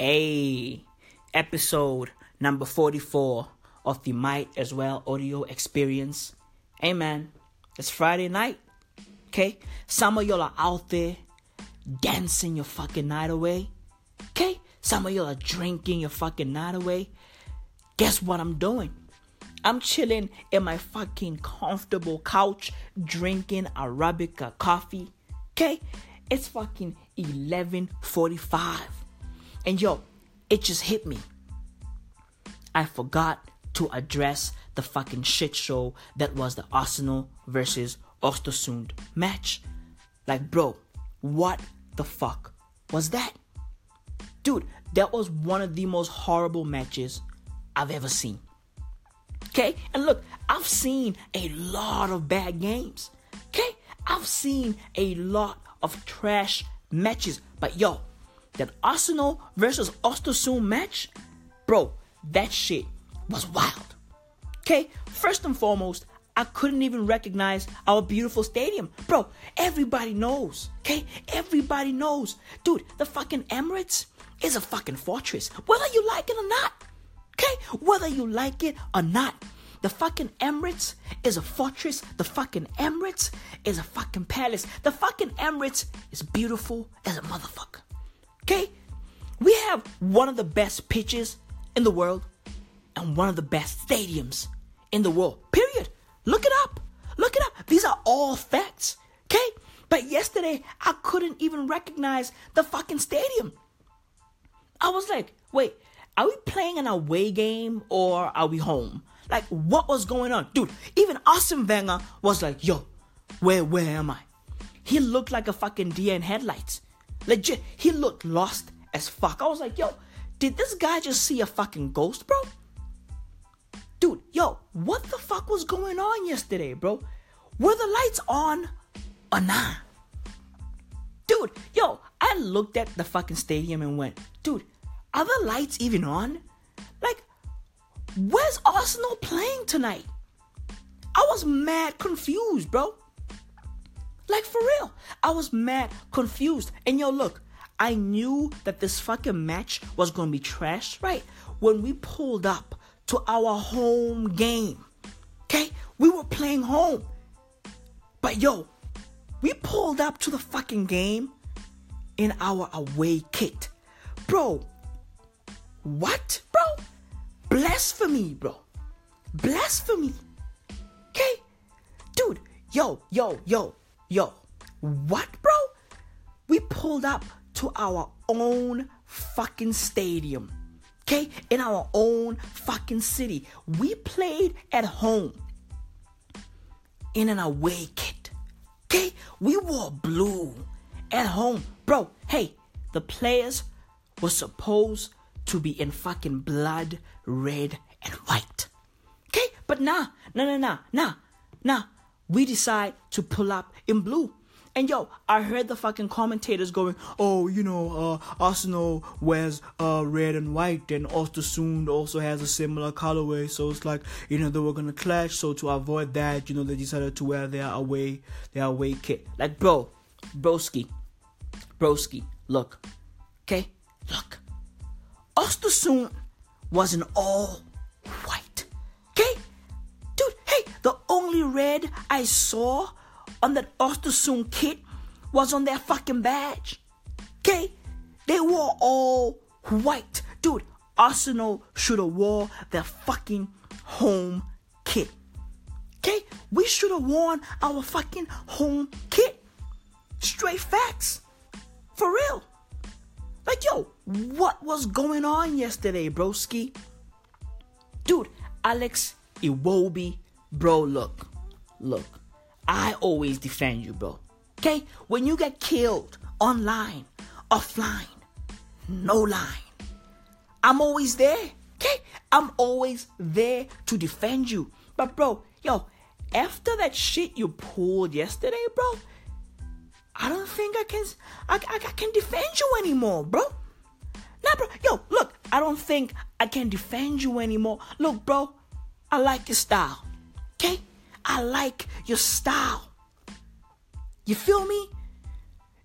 A episode number 44 of the Might as Well audio experience. Amen. it's Friday night. Okay? Some of y'all are out there dancing your fucking night away. Okay? Some of y'all are drinking your fucking night away. Guess what I'm doing? I'm chilling in my fucking comfortable couch drinking Arabica coffee. Okay? It's fucking 11:45. And yo, it just hit me. I forgot to address the fucking shit show that was the Arsenal versus Östersund match. Like, bro, what the fuck was that? Dude, that was one of the most horrible matches I've ever seen. Okay? And look, I've seen a lot of bad games. Okay? I've seen a lot of trash matches. But yo, that Arsenal versus Östersund match, bro, that shit was wild. Okay, first and foremost, I couldn't even recognize our beautiful stadium. Bro, everybody knows. Okay, everybody knows. Dude, the fucking Emirates is a fucking fortress, whether you like it or not. Okay, whether you like it or not. The fucking Emirates is a fortress. The fucking Emirates is a fucking palace. The fucking Emirates is beautiful as a motherfucker. Okay? We have one of the best pitches in the world and one of the best stadiums in the world. Period. Look it up. Look it up. These are all facts. Okay? But yesterday, I couldn't even recognize the fucking stadium. I was like, wait, are we playing an away game or are we home? Like, what was going on? Dude, even Arsène Wenger was like, yo, where, where am I? He looked like a fucking deer in headlights. Legit, he looked lost as fuck. I was like, yo, did this guy just see a fucking ghost, bro? Dude, yo, what the fuck was going on yesterday, bro? Were the lights on or not? Dude, yo, I looked at the fucking stadium and went, dude, are the lights even on? Like, where's Arsenal playing tonight? I was mad confused, bro. Like for real. I was mad confused. And yo, look, I knew that this fucking match was gonna be trash, right? When we pulled up to our home game. Okay? We were playing home. But yo, we pulled up to the fucking game in our away kit. Bro, what, bro? Blasphemy, bro. Blasphemy. Okay? Dude, yo, yo, yo, yo. What, bro? We pulled up to our own fucking stadium. Okay? In our own fucking city. We played at home in an away kit. Okay? We wore blue at home. Bro, hey, the players were supposed to be in fucking blood, red, and white. Okay? But nah, nah, nah, nah, nah, nah. We decide to pull up in blue. And yo, I heard the fucking commentators going, "Oh, you know, uh, Arsenal wears uh, red and white, and Östersund also has a similar colorway. So it's like, you know, they were gonna clash. So to avoid that, you know, they decided to wear their away, their away kit. Like, bro, broski, broski, look, okay, look, Östersund was an all only red I saw on that Östersund kit was on their fucking badge. Okay? They wore all white. Dude, Arsenal should have wore their fucking home kit. Okay? We should have worn our fucking home kit. Straight facts. For real. Like, yo, what was going on yesterday, broski? Dude, Alex Iwobi, bro, look. Look. I always defend you, bro. Okay? When you get killed online, offline, no line, I'm always there. Okay? I'm always there to defend you. But, bro, yo, after that shit you pulled yesterday, bro, I don't think I can I, I, I can defend you anymore, bro. Nah, bro. Yo, look, I don't think I can defend you anymore. Look, bro, I like your style. Okay? I like your style. You feel me?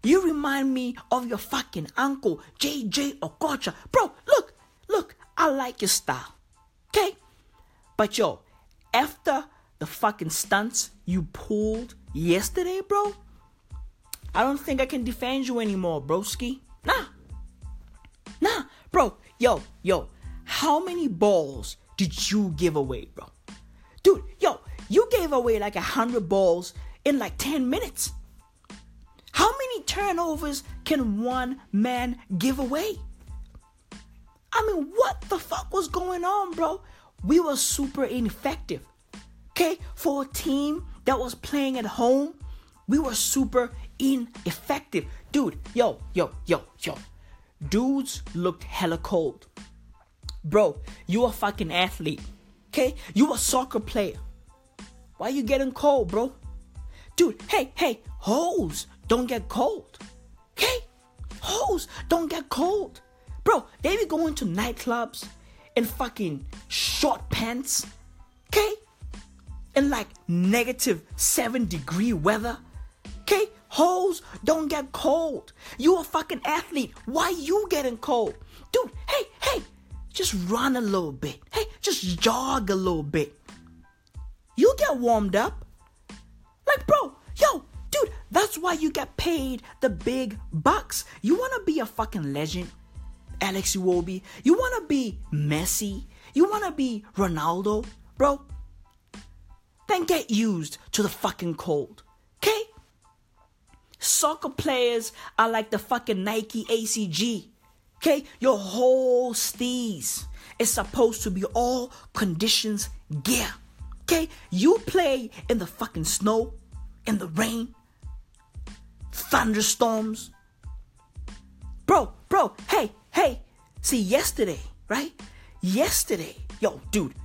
You remind me of your fucking uncle, JJ Okocha. Bro, look, look, I like your style. Okay? But yo, after the fucking stunts you pulled yesterday, bro, I don't think I can defend you anymore, broski. Nah. Nah, bro. Yo, yo, how many balls did you give away, bro? You gave away like a hundred balls in like 10 minutes. How many turnovers can one man give away? I mean, what the fuck was going on, bro? We were super ineffective. Okay? For a team that was playing at home, we were super ineffective. Dude, yo, yo, yo, yo. Dudes looked hella cold. Bro, you a fucking athlete. Okay? You a soccer player. Why you getting cold, bro? Dude, hey, hey, hoes don't get cold. Okay? Hoes don't get cold. Bro, they be going to nightclubs in fucking short pants. Okay? In like negative seven degree weather. Okay? Hoes don't get cold. You a fucking athlete. Why you getting cold? Dude, hey, hey, just run a little bit. Hey, just jog a little bit. You get warmed up. Like, bro, yo, dude, that's why you get paid the big bucks. You wanna be a fucking legend, Alex Iwobi? You wanna be Messi? You wanna be Ronaldo, bro? Then get used to the fucking cold, okay? Soccer players are like the fucking Nike ACG. Okay? Your whole steez is supposed to be all conditions gear. Okay? You play in the fucking snow, in the rain, thunderstorms. Bro, bro, hey, hey. See, yesterday, right? Yesterday, yo, dude,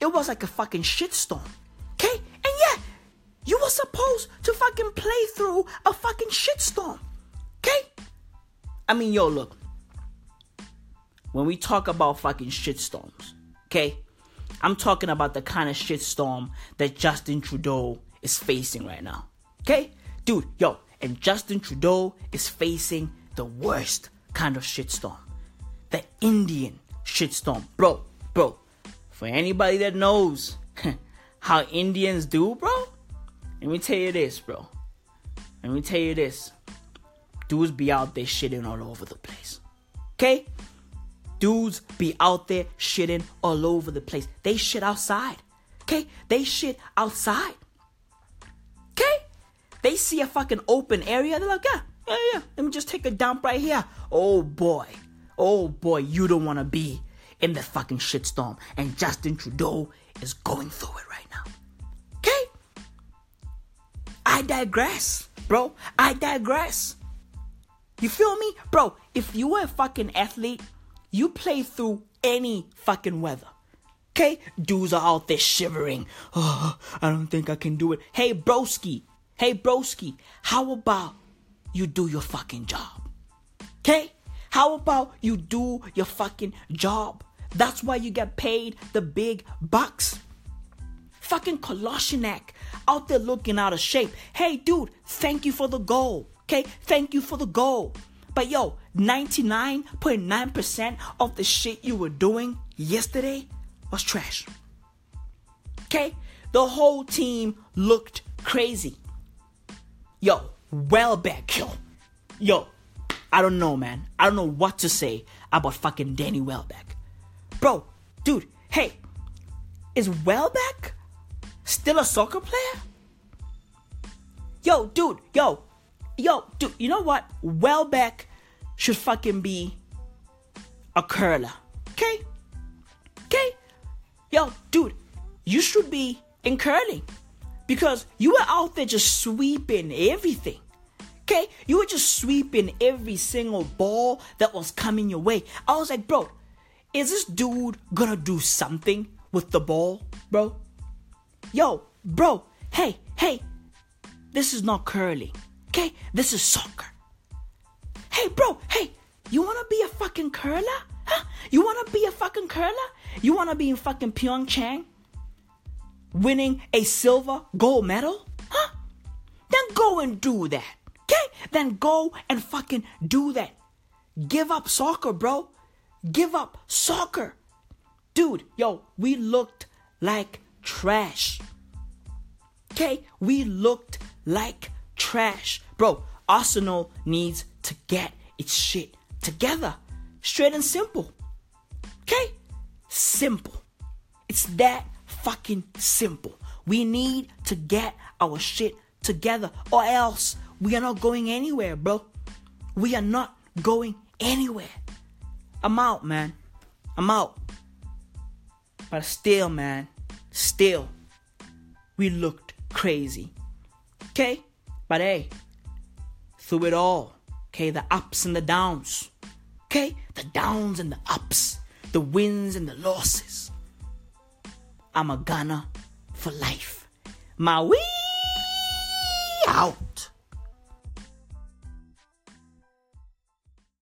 it was like a fucking shitstorm. Okay? And yeah, you were supposed to fucking play through a fucking shitstorm. Okay? I mean, yo, look. When we talk about fucking shitstorms, okay? I'm talking about the kind of shitstorm that Justin Trudeau is facing right now. Okay? Dude, yo, and Justin Trudeau is facing the worst kind of shitstorm. The Indian shitstorm. Bro, bro, for anybody that knows how Indians do, bro, let me tell you this, bro. Let me tell you this. Dudes be out there shitting all over the place. Okay? Dudes be out there shitting all over the place. They shit outside. Okay? They shit outside. Okay? They see a fucking open area. They're like, yeah, yeah, yeah. Let me just take a dump right here. Oh boy. Oh boy, you don't want to be in the fucking shitstorm. And Justin Trudeau is going through it right now. Okay? I digress, bro. I digress. You feel me? Bro, if you were a fucking athlete, you play through any fucking weather. Okay? Dudes are out there shivering. Oh, I don't think I can do it. Hey, broski. Hey, broski. How about you do your fucking job? Okay? How about you do your fucking job? That's why you get paid the big bucks. Fucking Kolasinac out there looking out of shape. Hey, dude, thank you for the goal. Okay, thank you for the goal. But yo, 99.9% of the shit you were doing yesterday was trash. Okay, the whole team looked crazy. Yo, Welbeck, yo, yo, I don't know, man. I don't know what to say about fucking Danny Welbeck. Bro, dude, hey, is Welbeck still a soccer player? Yo, dude, yo, yo, dude, you know what? Welbeck should fucking be a curler. Okay? Okay? Yo, dude, you should be in curling. Because you were out there just sweeping everything. Okay? You were just sweeping every single ball that was coming your way. I was like, bro, is this dude gonna do something with the ball, bro? Yo, bro, hey, hey, this is not curling, okay? This is soccer. Hey, bro, hey, you wanna be a fucking curler? Huh? You wanna be a fucking curler? You wanna be in fucking Pyeongchang? Winning a silver gold medal? Huh? Then go and do that. Okay? Then go and fucking do that. Give up soccer, bro. Give up soccer. Dude, yo, we looked like trash. Okay? We looked like trash. Bro, Arsenal needs to get its shit together. Straight and simple. Okay? Simple. It's that fucking simple. We need to get our shit together or else we are not going anywhere, bro. We are not going anywhere. I'm out, man. I'm out. But still, man, still, we looked crazy. Okay? But hey, through it all, okay, the ups and the downs, okay, the downs and the ups, the wins and the losses. I'm a gunner for life. My wee out.